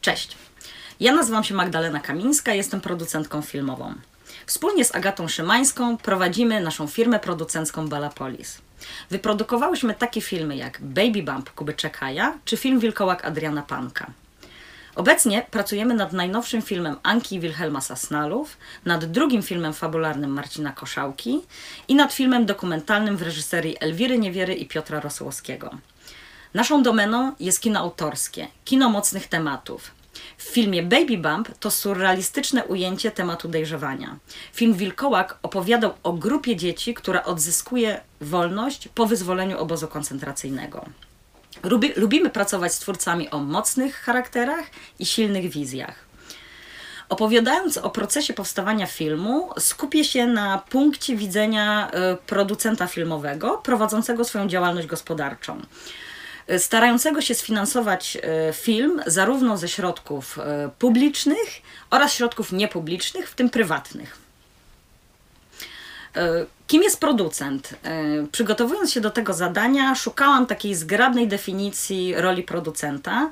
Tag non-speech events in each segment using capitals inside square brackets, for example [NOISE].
Cześć. Ja nazywam się Magdalena Kamińska, jestem producentką filmową. Wspólnie z Agatą Szymańską prowadzimy naszą firmę producencką Balapolis. Wyprodukowałyśmy takie filmy jak Baby Bump Kuby Czekaja czy film Wilkołak Adriana Panka. Obecnie pracujemy nad najnowszym filmem Anki i Wilhelma Sasnalów, nad drugim filmem fabularnym Marcina Koszałki i nad filmem dokumentalnym w reżyserii Elwiry Niewiery i Piotra Rosołowskiego. Naszą domeną jest kino autorskie, kino mocnych tematów. W filmie Baby Bump to surrealistyczne ujęcie tematu dojrzewania. Film Wilkołak opowiadał o grupie dzieci, która odzyskuje wolność po wyzwoleniu obozu koncentracyjnego. Lubi, lubimy pracować z twórcami o mocnych charakterach i silnych wizjach. Opowiadając o procesie powstawania filmu, skupię się na punkcie widzenia y, producenta filmowego prowadzącego swoją działalność gospodarczą starającego się sfinansować e, film zarówno ze środków e, publicznych oraz środków niepublicznych, w tym prywatnych. E, kim jest producent? Przygotowując się do tego zadania, szukałam takiej zgrabnej definicji roli producenta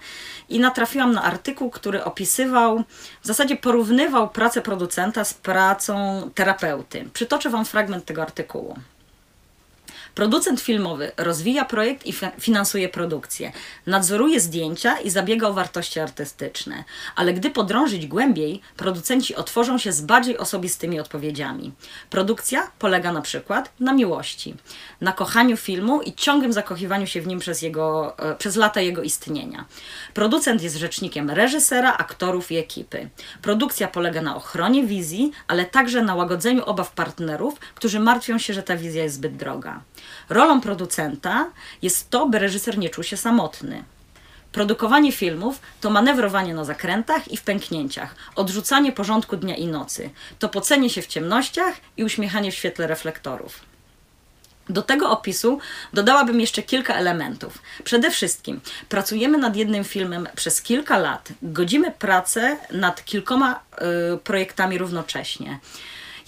i natrafiłam na artykuł, który opisywał, w zasadzie porównywał pracę producenta z pracą terapeuty. Przytoczę Wam fragment tego artykułu. Producent filmowy rozwija projekt i finansuje produkcję, nadzoruje zdjęcia i zabiega o wartości artystyczne. Ale gdy podrążyć głębiej, producenci otworzą się z bardziej osobistymi odpowiedziami. Produkcja polega na przykład na miłości, na kochaniu filmu i ciągłym zakochiwaniu się w nim przez, jego, e, przez lata jego istnienia. Producent jest rzecznikiem reżysera, aktorów i ekipy. Produkcja polega na ochronie wizji, ale także na łagodzeniu obaw partnerów, którzy martwią się, że ta wizja jest zbyt droga. Rolą producenta jest to, by reżyser nie czuł się samotny. Produkowanie filmów to manewrowanie na zakrętach i w pęknięciach, odrzucanie porządku dnia i nocy, to pocenie się w ciemnościach i uśmiechanie w świetle reflektorów. Do tego opisu dodałabym jeszcze kilka elementów. Przede wszystkim pracujemy nad jednym filmem przez kilka lat, godzimy pracę nad kilkoma y, projektami równocześnie.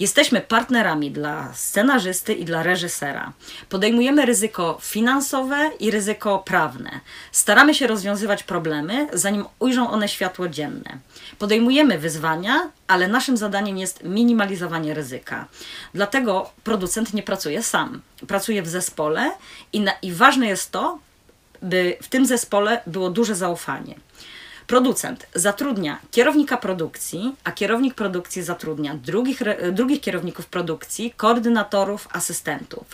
Jesteśmy partnerami dla scenarzysty i dla reżysera. Podejmujemy ryzyko finansowe i ryzyko prawne. Staramy się rozwiązywać problemy, zanim ujrzą one światło dzienne. Podejmujemy wyzwania, ale naszym zadaniem jest minimalizowanie ryzyka. Dlatego producent nie pracuje sam. Pracuje w zespole i, na, i ważne jest to, by w tym zespole było duże zaufanie. Producent zatrudnia kierownika produkcji, a kierownik produkcji zatrudnia drugich, drugich kierowników produkcji, koordynatorów, asystentów.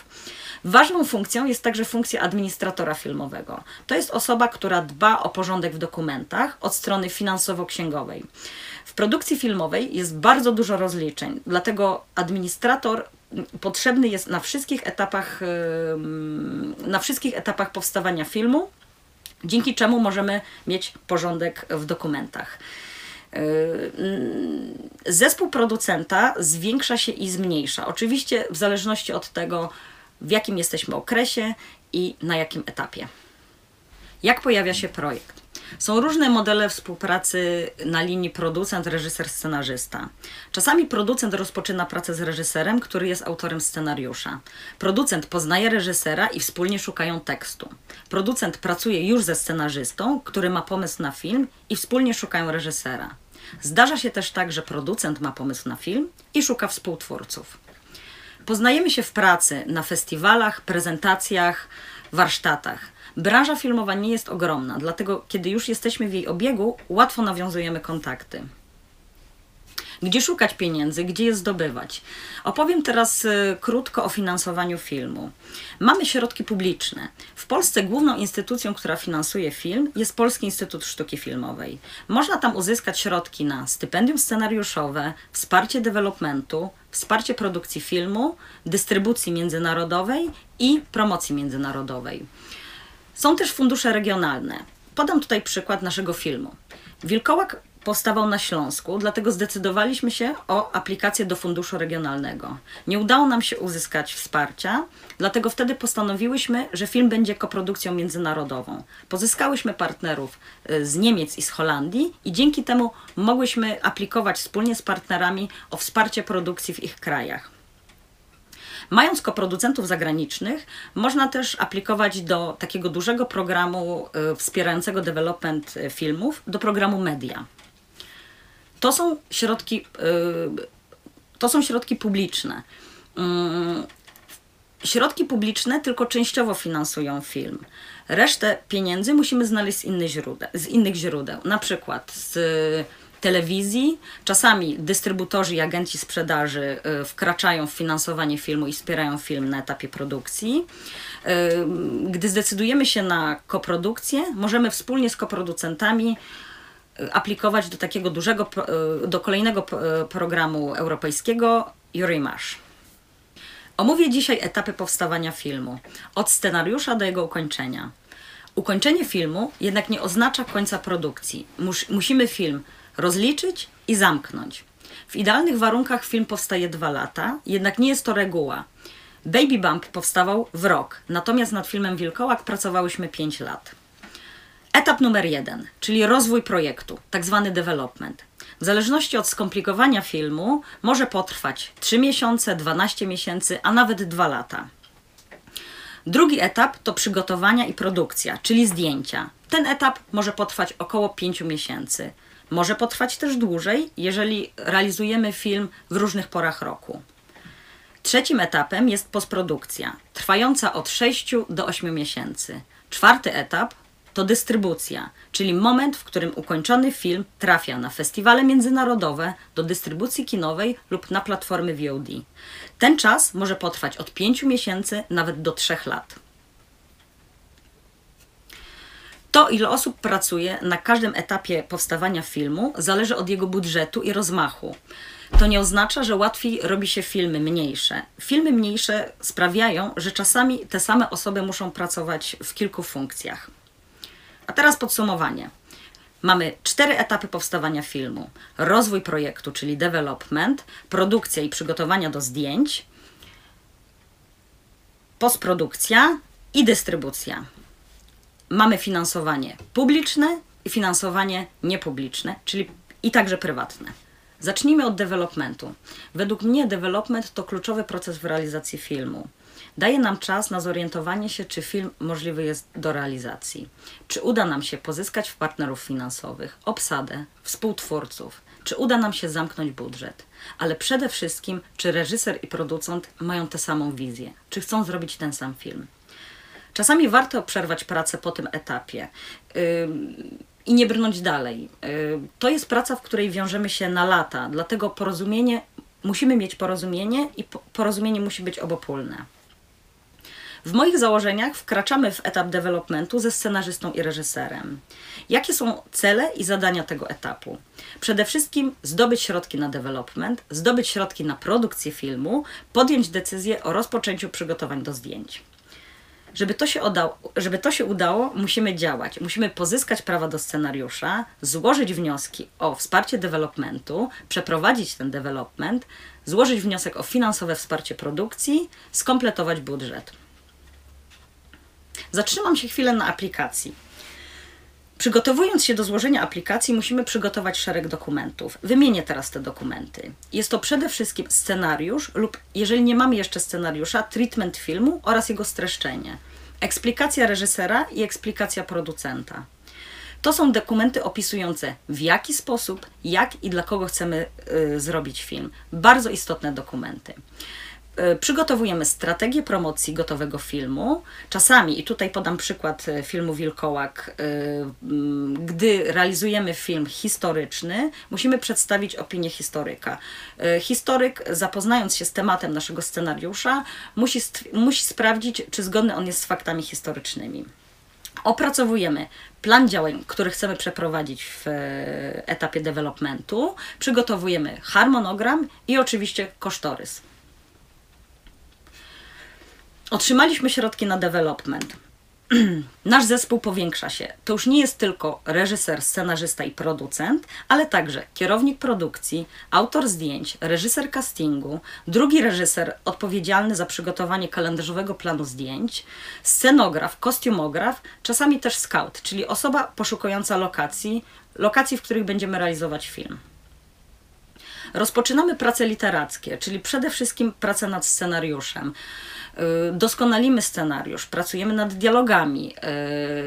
Ważną funkcją jest także funkcja administratora filmowego. To jest osoba, która dba o porządek w dokumentach od strony finansowo-księgowej. W produkcji filmowej jest bardzo dużo rozliczeń, dlatego administrator potrzebny jest na wszystkich etapach, na wszystkich etapach powstawania filmu dzięki czemu możemy mieć porządek w dokumentach. Yy, zespół producenta zwiększa się i zmniejsza. Oczywiście w zależności od tego, w jakim jesteśmy okresie i na jakim etapie. Jak pojawia się projekt? Są różne modele współpracy na linii producent, reżyser, scenarzysta. Czasami producent rozpoczyna pracę z reżyserem, który jest autorem scenariusza. Producent poznaje reżysera i wspólnie szukają tekstu. Producent pracuje już ze scenarzystą, który ma pomysł na film i wspólnie szukają reżysera. Zdarza się też tak, że producent ma pomysł na film i szuka współtwórców. Poznajemy się w pracy, na festiwalach, prezentacjach, warsztatach. Branża filmowa nie jest ogromna, dlatego kiedy już jesteśmy w jej obiegu, łatwo nawiązujemy kontakty. Gdzie szukać pieniędzy, gdzie je zdobywać? Opowiem teraz y, krótko o finansowaniu filmu. Mamy środki publiczne. W Polsce główną instytucją, która finansuje film, jest Polski Instytut Sztuki Filmowej. Można tam uzyskać środki na stypendium scenariuszowe, wsparcie developmentu, wsparcie produkcji filmu, dystrybucji międzynarodowej i promocji międzynarodowej. Są też fundusze regionalne. Podam tutaj przykład naszego filmu. Wilkołak powstawał na Śląsku, dlatego zdecydowaliśmy się o aplikację do funduszu regionalnego. Nie udało nam się uzyskać wsparcia, dlatego wtedy postanowiłyśmy, że film będzie koprodukcją międzynarodową. Pozyskałyśmy partnerów y, z Niemiec i z Holandii i dzięki temu mogłyśmy aplikować wspólnie z partnerami o wsparcie produkcji w ich krajach. Mając koproducentów zagranicznych, można też aplikować do takiego dużego programu y, wspierającego development y, filmów, do programu Media. To są środki, y, to są środki publiczne. Środki publiczne tylko częściowo finansują film. Resztę pieniędzy musimy znaleźć z innych źródeł, z innych źródeł na przykład z telewizji. Czasami dystrybutorzy i agenci sprzedaży y, wkraczają w finansowanie filmu i wspierają film na etapie produkcji. Y, gdy zdecydujemy się na koprodukcję, możemy wspólnie z koproducentami y, aplikować do takiego dużego, do kolejnego programu europejskiego Eurimash. Omówię dzisiaj etapy powstawania filmu, od scenariusza do jego ukończenia. Ukończenie filmu jednak nie oznacza końca produkcji. Mus, musimy film rozliczyć i zamknąć. W idealnych warunkach film powstaje dwa lata, jednak nie jest to reguła. Baby Bump powstawał w rok, natomiast nad filmem Wilkołak pracowałyśmy 5 lat. Etap numer jeden, czyli rozwój projektu, tak zwany development. W zależności od skomplikowania filmu może potrwać 3 miesiące, 12 miesięcy, a nawet 2 lata. Drugi etap to przygotowania i produkcja, czyli zdjęcia. Ten etap może potrwać około 5 miesięcy. Może potrwać też dłużej, jeżeli realizujemy film w różnych porach roku. Trzecim etapem jest postprodukcja, trwająca od 6 do 8 miesięcy. Czwarty etap to dystrybucja, czyli moment, w którym ukończony film trafia na festiwale międzynarodowe, do dystrybucji kinowej lub na platformy VOD. Ten czas może potrwać od 5 miesięcy nawet do 3 lat. To, ile osób pracuje na każdym etapie powstawania filmu, zależy od jego budżetu i rozmachu. To nie oznacza, że łatwiej robi się filmy mniejsze. Filmy mniejsze sprawiają, że czasami te same osoby muszą pracować w kilku funkcjach. A teraz podsumowanie. Mamy cztery etapy powstawania filmu: rozwój projektu, czyli development, produkcja i przygotowania do zdjęć, postprodukcja i dystrybucja mamy finansowanie publiczne i finansowanie niepubliczne, czyli i także prywatne. Zacznijmy od developmentu. Według mnie development to kluczowy proces w realizacji filmu. Daje nam czas na zorientowanie się, czy film możliwy jest do realizacji, czy uda nam się pozyskać partnerów finansowych, obsadę, współtwórców, czy uda nam się zamknąć budżet, ale przede wszystkim, czy reżyser i producent mają tę samą wizję, czy chcą zrobić ten sam film. Czasami warto przerwać pracę po tym etapie i nie brnąć dalej. To jest praca, w której wiążemy się na lata, dlatego porozumienie, musimy mieć porozumienie i porozumienie musi być obopólne. W moich założeniach wkraczamy w etap developmentu ze scenarzystą i reżyserem. Jakie są cele i zadania tego etapu? Przede wszystkim zdobyć środki na development, zdobyć środki na produkcję filmu, podjąć decyzję o rozpoczęciu przygotowań do zdjęć. Żeby to, się udało, żeby to się udało, musimy działać. Musimy pozyskać prawa do scenariusza, złożyć wnioski o wsparcie developmentu, przeprowadzić ten development, złożyć wniosek o finansowe wsparcie produkcji, skompletować budżet. Zatrzymam się chwilę na aplikacji. Przygotowując się do złożenia aplikacji, musimy przygotować szereg dokumentów. Wymienię teraz te dokumenty. Jest to przede wszystkim scenariusz, lub jeżeli nie mamy jeszcze scenariusza, treatment filmu oraz jego streszczenie, eksplikacja reżysera i eksplikacja producenta. To są dokumenty opisujące w jaki sposób, jak i dla kogo chcemy y, zrobić film. Bardzo istotne dokumenty. E, przygotowujemy strategię promocji gotowego filmu. Czasami, i tutaj podam przykład e, filmu Wilkołak, e, gdy realizujemy film historyczny, musimy przedstawić opinię historyka. Historyk, zapoznając się z tematem naszego scenariusza, musi, musi sprawdzić, czy zgodny on jest z faktami historycznymi. Opracowujemy plan działań, który chcemy przeprowadzić w etapie developmentu, przygotowujemy harmonogram i oczywiście kosztorys. Otrzymaliśmy środki na development. [CLEARS THROAT] Nasz zespół powiększa się. To już nie jest tylko reżyser, scenarzysta i producent, ale także kierownik produkcji, autor zdjęć, reżyser castingu, drugi reżyser odpowiedzialny za przygotowanie kalendarzowego planu zdjęć, scenograf, kostiumograf, czasami też scout, czyli osoba poszukująca lokacji, lokacji, w których będziemy realizować film. Rozpoczynamy prace literackie, czyli przede wszystkim pracę nad scenariuszem. Y, doskonalimy scenariusz, pracujemy nad dialogami.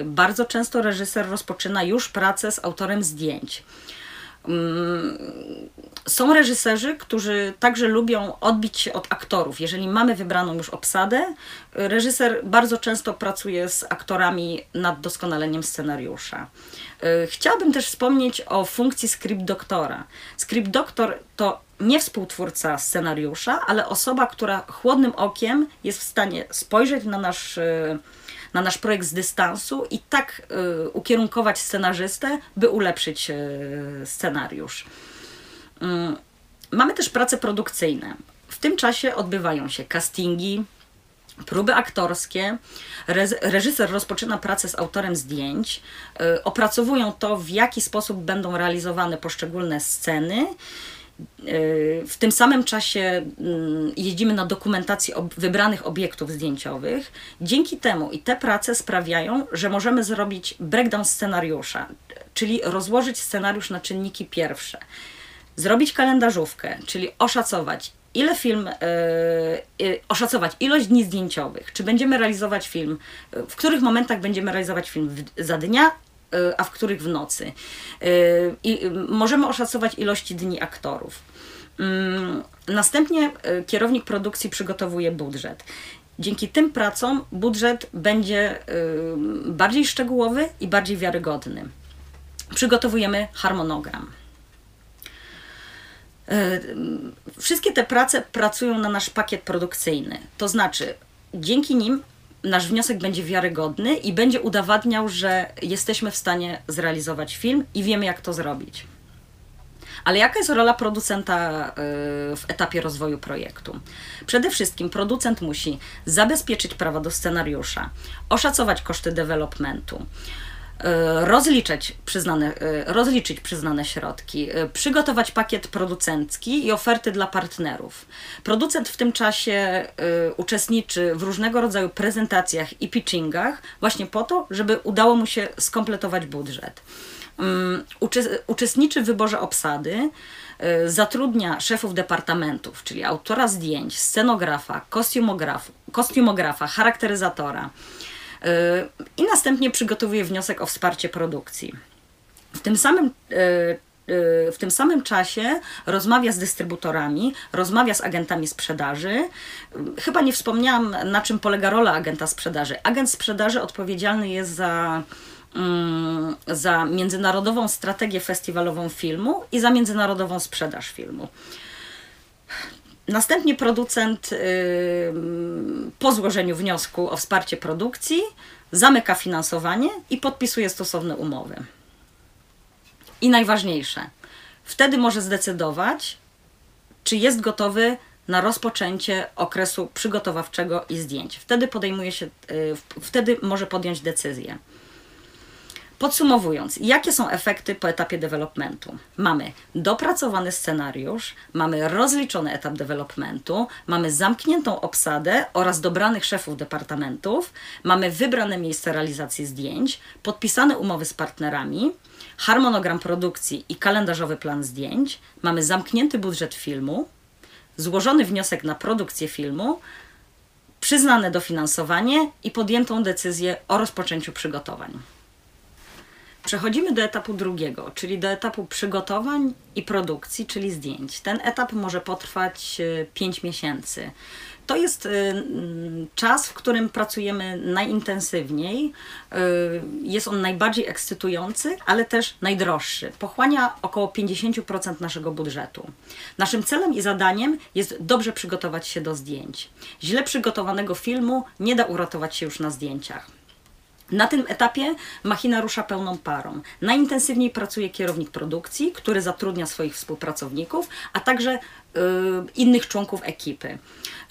Y, bardzo często reżyser rozpoczyna już pracę z autorem zdjęć. Mm, są reżyserzy, którzy także lubią odbić się od aktorów. Jeżeli mamy wybraną już obsadę, reżyser bardzo często pracuje z aktorami nad doskonaleniem scenariusza. Y, chciałabym też wspomnieć o funkcji script doktora. Script doktor to nie współtwórca scenariusza, ale osoba, która chłodnym okiem jest w stanie spojrzeć na nasz, y, na nasz projekt z dystansu i tak y, ukierunkować scenarzystę, by ulepszyć y, scenariusz. Mamy też prace produkcyjne. W tym czasie odbywają się castingi, próby aktorskie. Reżyser rozpoczyna pracę z autorem zdjęć, opracowują to, w jaki sposób będą realizowane poszczególne sceny w tym samym czasie mm, jeździmy na dokumentację wybranych obiektów zdjęciowych. Dzięki temu i te prace sprawiają, że możemy zrobić breakdown scenariusza, czyli rozłożyć scenariusz na czynniki pierwsze. Zrobić kalendarzówkę, czyli oszacować, ile film, yy, oszacować ilość dni zdjęciowych, czy będziemy realizować film, w których momentach będziemy realizować film za dnia, Y, a w których w nocy. Y, I możemy oszacować ilości dni aktorów. Mm, następnie y, kierownik produkcji przygotowuje budżet. Dzięki tym pracom budżet będzie bardziej szczegółowy i bardziej wiarygodny. Przygotowujemy harmonogram. Wszystkie te prace pracują na nasz pakiet produkcyjny, to znaczy dzięki nim nasz wniosek będzie wiarygodny i będzie udowadniał, że jesteśmy w stanie zrealizować film i wiemy, jak to zrobić. Ale jaka jest rola producenta y, w etapie rozwoju projektu? Przede wszystkim producent musi zabezpieczyć prawa do scenariusza, oszacować koszty developmentu, rozliczyć przyznane, e, rozliczyć przyznane środki, e, przygotować pakiet producencki i oferty dla partnerów. Producent w tym czasie uczestniczy w różnego rodzaju prezentacjach i pitchingach właśnie po to, żeby udało mu się skompletować budżet. Mm, uczestniczy w wyborze obsady, zatrudnia szefów departamentów, czyli autora zdjęć, scenografa, kostiumografa, kostiumografa charakteryzatora i następnie przygotowuje wniosek o wsparcie produkcji. W tym samym e, e, w tym samym czasie rozmawia z dystrybutorami, rozmawia z agentami sprzedaży. Chyba nie wspomniałam, na czym polega rola agenta sprzedaży. Agent sprzedaży odpowiedzialny jest za, mm, za międzynarodową strategię festiwalową filmu i za międzynarodową sprzedaż filmu. Następnie producent po złożeniu wniosku o wsparcie produkcji zamyka finansowanie i podpisuje stosowne umowy. I najważniejsze, wtedy może zdecydować, czy jest gotowy na rozpoczęcie okresu przygotowawczego i zdjęć. Wtedy podejmuje się, y, wtedy może podjąć decyzję. Podsumowując, jakie są efekty po etapie developmentu? Mamy dopracowany scenariusz, mamy rozliczony etap developmentu, mamy zamkniętą obsadę oraz dobranych szefów departamentów, mamy wybrane miejsce realizacji zdjęć, podpisane umowy z partnerami, harmonogram produkcji i kalendarzowy plan zdjęć, mamy zamknięty budżet filmu, złożony wniosek na produkcję filmu, przyznane dofinansowanie i podjętą decyzję o rozpoczęciu przygotowań. Przechodzimy do etapu drugiego, czyli do etapu przygotowań i produkcji, czyli zdjęć. Ten etap może potrwać 5 e, miesięcy. To jest e, czas, w którym pracujemy najintensywniej. E, jest on najbardziej ekscytujący, ale też najdroższy. Pochłania około 50% naszego budżetu. Naszym celem i zadaniem jest dobrze przygotować się do zdjęć. Źle przygotowanego filmu nie da uratować się już na zdjęciach. Na tym etapie machina rusza pełną parą. Najintensywniej pracuje kierownik produkcji, który zatrudnia swoich współpracowników, a także y, innych członków ekipy.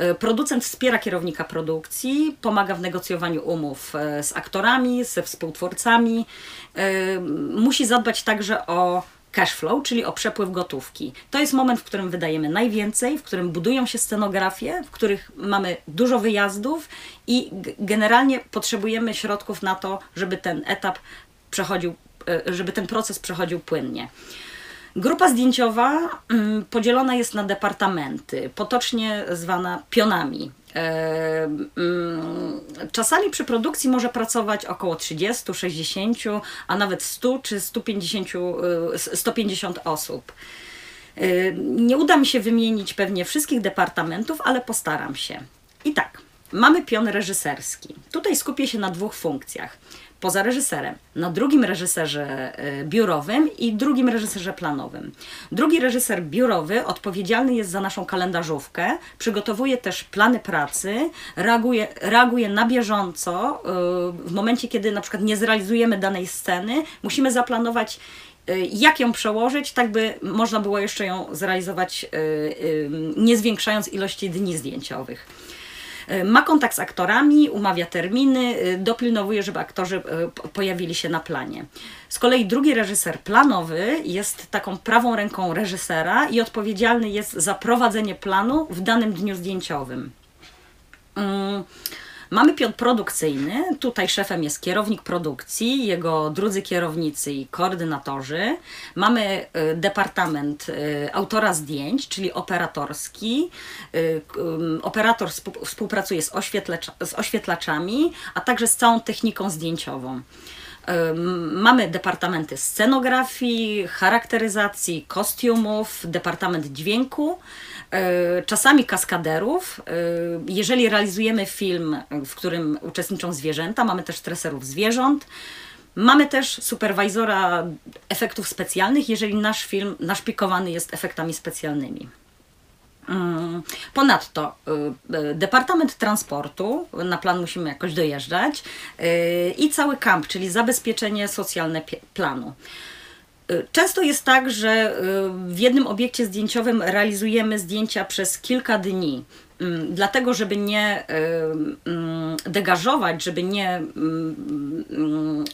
Y, producent wspiera kierownika produkcji, pomaga w negocjowaniu umów y, z aktorami, ze współtwórcami. Musi zadbać także o cash flow, czyli o przepływ gotówki. To jest moment, w którym wydajemy najwięcej, w którym budują się scenografie, w których mamy dużo wyjazdów i generalnie potrzebujemy środków na to, żeby ten etap przechodził, e, żeby ten proces przechodził płynnie. Grupa zdjęciowa mm, podzielona jest na departamenty, potocznie zwana pionami. Mm, czasami przy produkcji może pracować około 30, 60, a nawet 100 czy 150, 150 e, osób. Nie uda mi się wymienić pewnie wszystkich departamentów, ale postaram się. I tak, mamy pion reżyserski. Tutaj skupię się na dwóch funkcjach poza reżyserem, na drugim reżyserze e, biurowym i drugim reżyserze planowym. Drugi reżyser biurowy odpowiedzialny jest za naszą kalendarzówkę, przygotowuje też plany pracy, reaguje, reaguje na bieżąco. E, w momencie, kiedy na przykład nie zrealizujemy danej sceny, musimy zaplanować e, jak ją przełożyć, tak by można było jeszcze ją zrealizować, nie zwiększając ilości dni zdjęciowych. E, ma kontakt z aktorami, umawia terminy, e, dopilnowuje, żeby aktorzy e, pojawili się na planie. Z kolei drugi reżyser planowy jest taką prawą ręką reżysera i odpowiedzialny jest za prowadzenie planu w danym dniu zdjęciowym. Mamy pion produkcyjny, tutaj szefem jest kierownik produkcji, jego drudzy kierownicy i koordynatorzy. Mamy y, departament y, autora zdjęć, czyli operatorski. Y, operator współpracuje z, z oświetlaczami, a także z całą techniką zdjęciową. Mamy departamenty scenografii, charakteryzacji, kostiumów, departament dźwięku, czasami kaskaderów. E, jeżeli realizujemy film, w którym uczestniczą zwierzęta, mamy też treserów zwierząt. Mamy też superwajzora efektów specjalnych, jeżeli nasz film naszpikowany jest efektami specjalnymi. Mm, ponadto y, Departament Transportu, na plan musimy jakoś dojeżdżać, i cały kamp, czyli zabezpieczenie socjalne planu. Często jest tak, że w jednym obiekcie zdjęciowym realizujemy zdjęcia przez kilka dni. Mm, dlatego, żeby nie mm, degażować, żeby nie mm,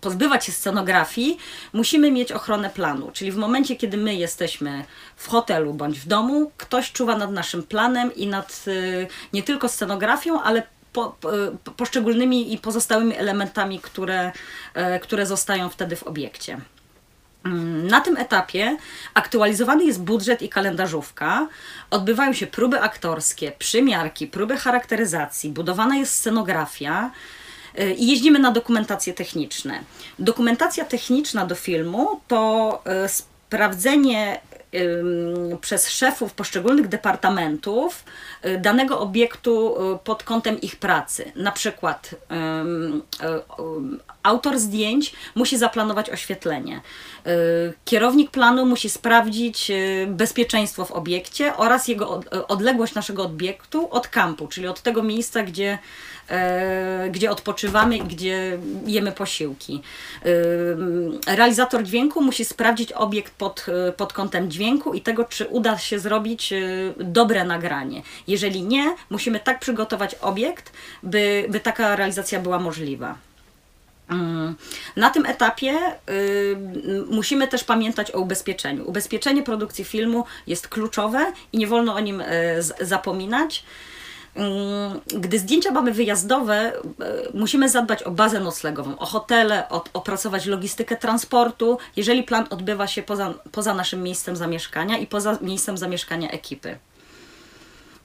pozbywać się scenografii, musimy mieć ochronę planu. Czyli w momencie, kiedy my jesteśmy w hotelu bądź w domu, ktoś czuwa nad naszym planem i nad y, nie tylko scenografią, ale po, po, poszczególnymi i pozostałymi elementami, które, które zostają wtedy w obiekcie. Na tym etapie aktualizowany jest budżet i kalendarzówka, odbywają się próby aktorskie, przymiarki, próby charakteryzacji, budowana jest scenografia y, i jeździmy na dokumentacje techniczne. Dokumentacja techniczna do filmu to y, sprawdzenie przez szefów poszczególnych departamentów y, danego obiektu pod kątem ich pracy. Na przykład autor zdjęć musi zaplanować oświetlenie. Kierownik planu musi sprawdzić bezpieczeństwo w obiekcie oraz jego odległość naszego obiektu od kampu, czyli od tego miejsca, gdzie gdzie odpoczywamy i gdzie jemy posiłki. Realizator dźwięku musi sprawdzić obiekt pod, pod kątem dźwięku i tego, czy uda się zrobić dobre nagranie. Jeżeli nie, musimy tak przygotować obiekt, by, by taka realizacja była możliwa. Na tym etapie y, musimy też pamiętać o ubezpieczeniu. Ubezpieczenie produkcji filmu jest kluczowe i nie wolno o nim y, zapominać. Mm, gdy zdjęcia mamy wyjazdowe, e, musimy zadbać o bazę noclegową, o hotele, opracować logistykę transportu, jeżeli plan odbywa się poza, poza naszym miejscem zamieszkania i poza miejscem zamieszkania ekipy.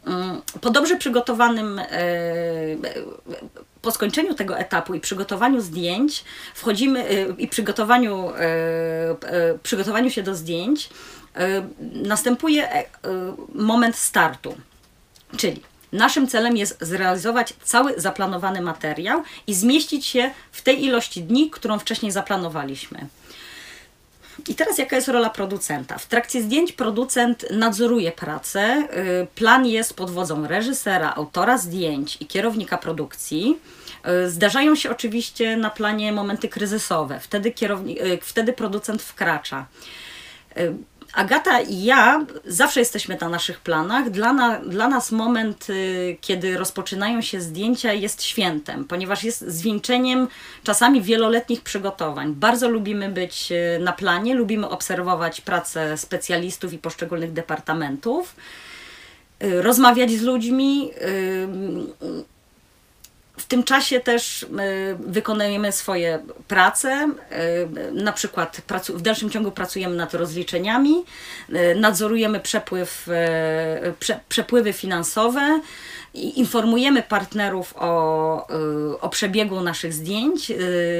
Mm, po dobrze przygotowanym, e, po skończeniu tego etapu i przygotowaniu zdjęć, wchodzimy e, i przygotowaniu, przygotowaniu się do zdjęć, następuje moment startu. Czyli Naszym celem jest zrealizować cały zaplanowany materiał i zmieścić się w tej ilości dni, którą wcześniej zaplanowaliśmy. I teraz jaka jest rola producenta? W trakcie zdjęć producent nadzoruje pracę. Y, plan jest pod wodzą reżysera, autora zdjęć i kierownika produkcji. Y, zdarzają się oczywiście na planie momenty kryzysowe. Wtedy, kierownik, y, wtedy producent wkracza. Agata i ja zawsze jesteśmy na naszych planach. Dla, na, dla nas moment, y, kiedy rozpoczynają się zdjęcia, jest świętem, ponieważ jest zwieńczeniem czasami wieloletnich przygotowań. Bardzo lubimy być y, na planie, lubimy obserwować pracę specjalistów i poszczególnych departamentów, y, rozmawiać z ludźmi w tym czasie też y, wykonujemy swoje prace, y, na przykład w dalszym ciągu pracujemy nad rozliczeniami, y, nadzorujemy przepływ, prze- przepływy finansowe, informujemy partnerów o, o przebiegu naszych zdjęć.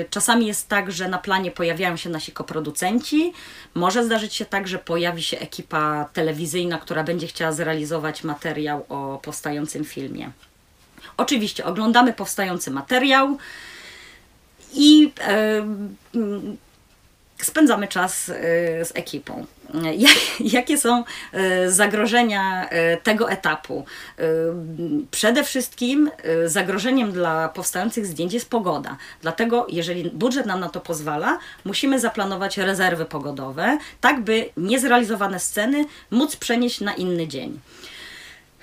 Czasami jest tak, że na planie pojawiają się nasi koproducenci. Może zdarzyć się tak, że pojawi się ekipa telewizyjna, która będzie chciała zrealizować materiał o powstającym filmie. Oczywiście oglądamy powstający materiał i e, mm, spędzamy czas e, z ekipą. Jak- Jakie są e, zagrożenia tego etapu? Przede wszystkim zagrożeniem dla powstających zdjęć jest pogoda. Dlatego, jeżeli budżet nam na to pozwala, musimy zaplanować rezerwy pogodowe, tak by niezrealizowane sceny móc przenieść na inny dzień.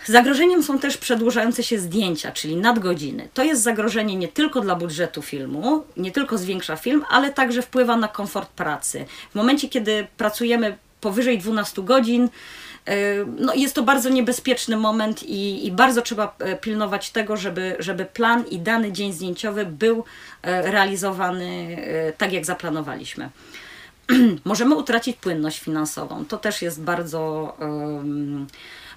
Zagrożeniem są też przedłużające się zdjęcia, czyli nadgodziny. To jest zagrożenie nie tylko dla budżetu filmu, nie tylko zwiększa film, ale także wpływa na komfort pracy. W momencie, kiedy pracujemy powyżej 12 godzin, yy, no jest to bardzo niebezpieczny moment i, i bardzo trzeba e, pilnować tego, żeby, żeby plan i dany dzień zdjęciowy był e, realizowany e, tak, jak zaplanowaliśmy [CLEARS THROAT] możemy utracić płynność finansową. To też jest bardzo, em,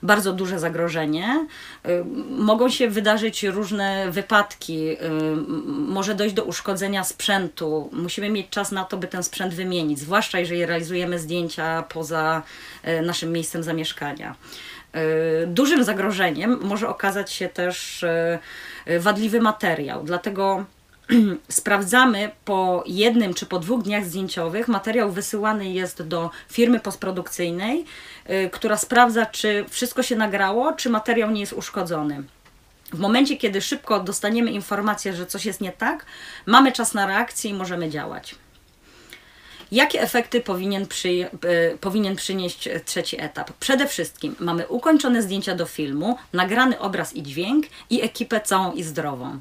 bardzo duże zagrożenie. Ym, Mogą się wydarzyć różne wypadki, ym, może dojść do uszkodzenia sprzętu. Musimy mieć czas na to, by ten sprzęt wymienić, zwłaszcza jeżeli realizujemy zdjęcia poza e, naszym miejscem zamieszkania. Dużym zagrożeniem może okazać się też wadliwy materiał, dlatego [CLEARS THROAT] sprawdzamy po jednym czy po dwóch dniach zdjęciowych. Materiał wysyłany jest do firmy postprodukcyjnej, y, która sprawdza, czy wszystko się nagrało, czy materiał nie jest uszkodzony. W momencie, kiedy szybko dostaniemy informację, że coś jest nie tak, mamy czas na reakcję i możemy działać. Jakie efekty powinien, przy, e, powinien przynieść trzeci etap? Przede wszystkim mamy ukończone zdjęcia do filmu, nagrany obraz i dźwięk i ekipę całą i zdrową.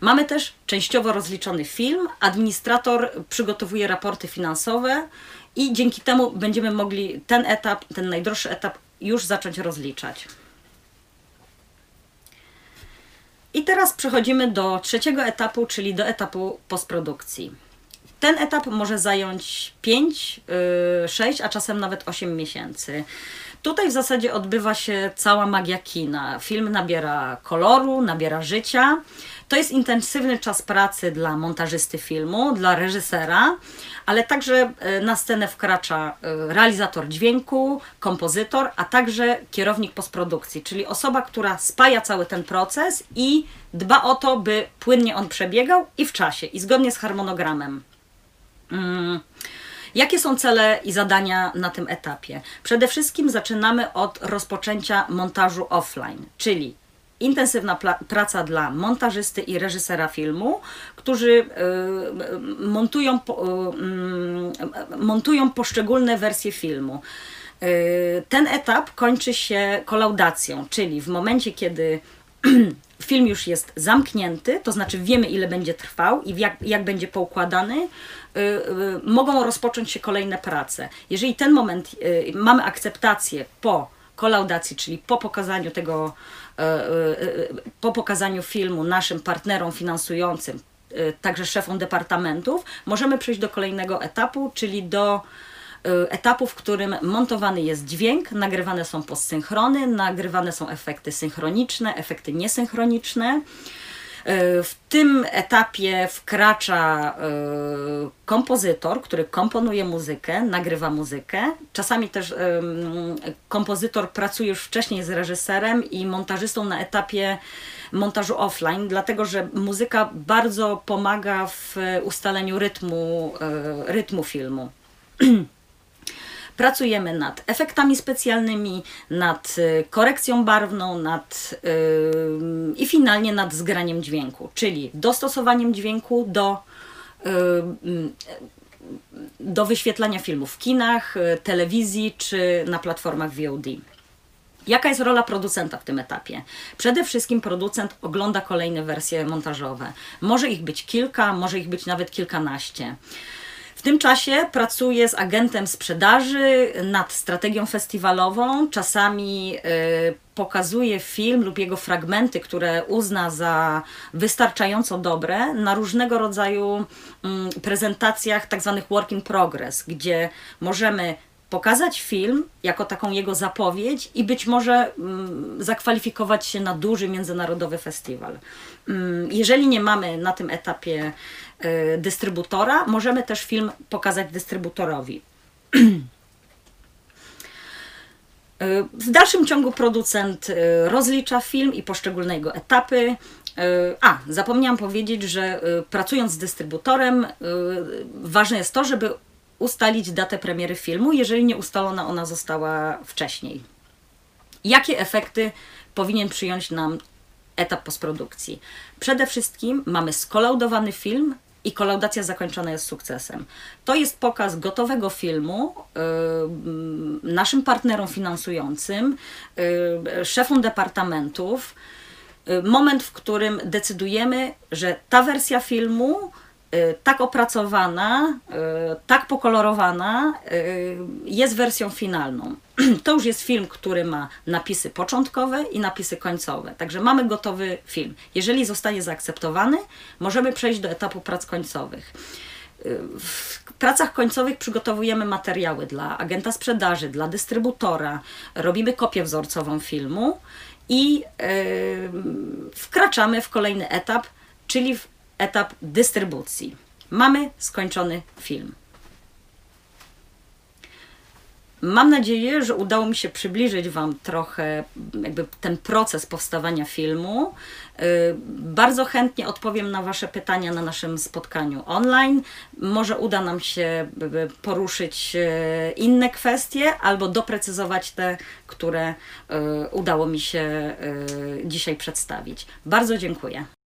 Mamy też częściowo rozliczony film, administrator przygotowuje raporty finansowe i dzięki temu będziemy mogli ten etap, ten najdroższy etap już zacząć rozliczać. I teraz przechodzimy do trzeciego etapu, czyli do etapu postprodukcji. Ten etap może zająć 5, 6, a czasem nawet 8 miesięcy. Tutaj w zasadzie odbywa się cała magia kina. Film nabiera koloru, nabiera życia. To jest intensywny czas pracy dla montażysty filmu, dla reżysera, ale także e, na scenę wkracza e, realizator dźwięku, kompozytor, a także kierownik postprodukcji, czyli osoba, która spaja cały ten proces i dba o to, by płynnie on przebiegał i w czasie, i zgodnie z harmonogramem. Mm. Jakie są cele i zadania na tym etapie? Przede wszystkim zaczynamy od rozpoczęcia montażu offline, czyli intensywna praca dla montażysty i reżysera filmu, którzy y, montują, y, mm, montują poszczególne wersje filmu. Y, Ten etap kończy się kolaudacją, czyli w momencie, kiedy [CLEARS THROAT] film już jest zamknięty, to znaczy wiemy, ile będzie trwał i jak, jak będzie poukładany, mogą rozpocząć się kolejne prace. Jeżeli ten moment mamy akceptację po kolaudacji, czyli po pokazaniu tego, po pokazaniu filmu naszym partnerom finansującym, y, także szefom departamentów, możemy przejść do kolejnego etapu, czyli do etapu, w którym montowany jest dźwięk, nagrywane są postsynchrony, nagrywane są efekty synchroniczne, efekty niesynchroniczne. Y, W tym etapie wkracza y, kompozytor, który komponuje muzykę, nagrywa muzykę. Czasami też kompozytor pracuje już wcześniej z reżyserem i montażystą na etapie montażu offline, dlatego że muzyka bardzo pomaga w ustaleniu rytmu, y, rytmu filmu. [CLEARS THROAT] Pracujemy nad efektami specjalnymi, nad y, korekcją barwną, nad, y, i finalnie nad zgraniem dźwięku, czyli dostosowaniem dźwięku do, y, mm, do wyświetlania filmów w kinach, y, telewizji czy na platformach VOD. Jaka jest rola producenta w tym etapie? Przede wszystkim producent ogląda kolejne wersje montażowe. Może ich być kilka, może ich być nawet kilkanaście. W tym czasie pracuję z agentem sprzedaży nad strategią festiwalową. Czasami y, pokazuję film lub jego fragmenty, które uzna za wystarczająco dobre, na różnego rodzaju mm, prezentacjach, tak zwanych work in progress, gdzie możemy pokazać film jako taką jego zapowiedź i być może mm, zakwalifikować się na duży międzynarodowy festiwal. Mm, jeżeli nie mamy na tym etapie y, dystrybutora, możemy też film pokazać dystrybutorowi. Y, [CLEARS THROAT] w dalszym ciągu producent y, rozlicza film i poszczególne jego etapy. A, zapomniałam powiedzieć, że pracując z dystrybutorem, ważne jest to, żeby ustalić datę premiery filmu, jeżeli nie ustalona ona została wcześniej. Jakie efekty powinien przyjąć nam etap postprodukcji? Przede wszystkim mamy skolaudowany film i kolaudacja zakończona jest sukcesem. To jest pokaz gotowego filmu yy, naszym partnerom finansującym, yy, szefom departamentów. Yy, moment, w którym decydujemy, że ta wersja filmu tak opracowana, y, tak pokolorowana y, jest wersją finalną. [CLEARS THROAT] To już jest film, który ma napisy początkowe i napisy końcowe. Także mamy gotowy film. Jeżeli zostanie zaakceptowany, możemy przejść do etapu prac końcowych. W pracach końcowych przygotowujemy materiały dla agenta sprzedaży, dla dystrybutora, robimy kopię wzorcową filmu i wkraczamy w kolejny etap, czyli w etap dystrybucji. Mamy skończony film. Mam nadzieję, że udało mi się przybliżyć Wam trochę jakby ten proces powstawania filmu. Y, bardzo chętnie odpowiem na Wasze pytania na naszym spotkaniu online. Może uda nam się poruszyć y, inne kwestie albo doprecyzować te, które y, udało mi się dzisiaj przedstawić. Bardzo dziękuję.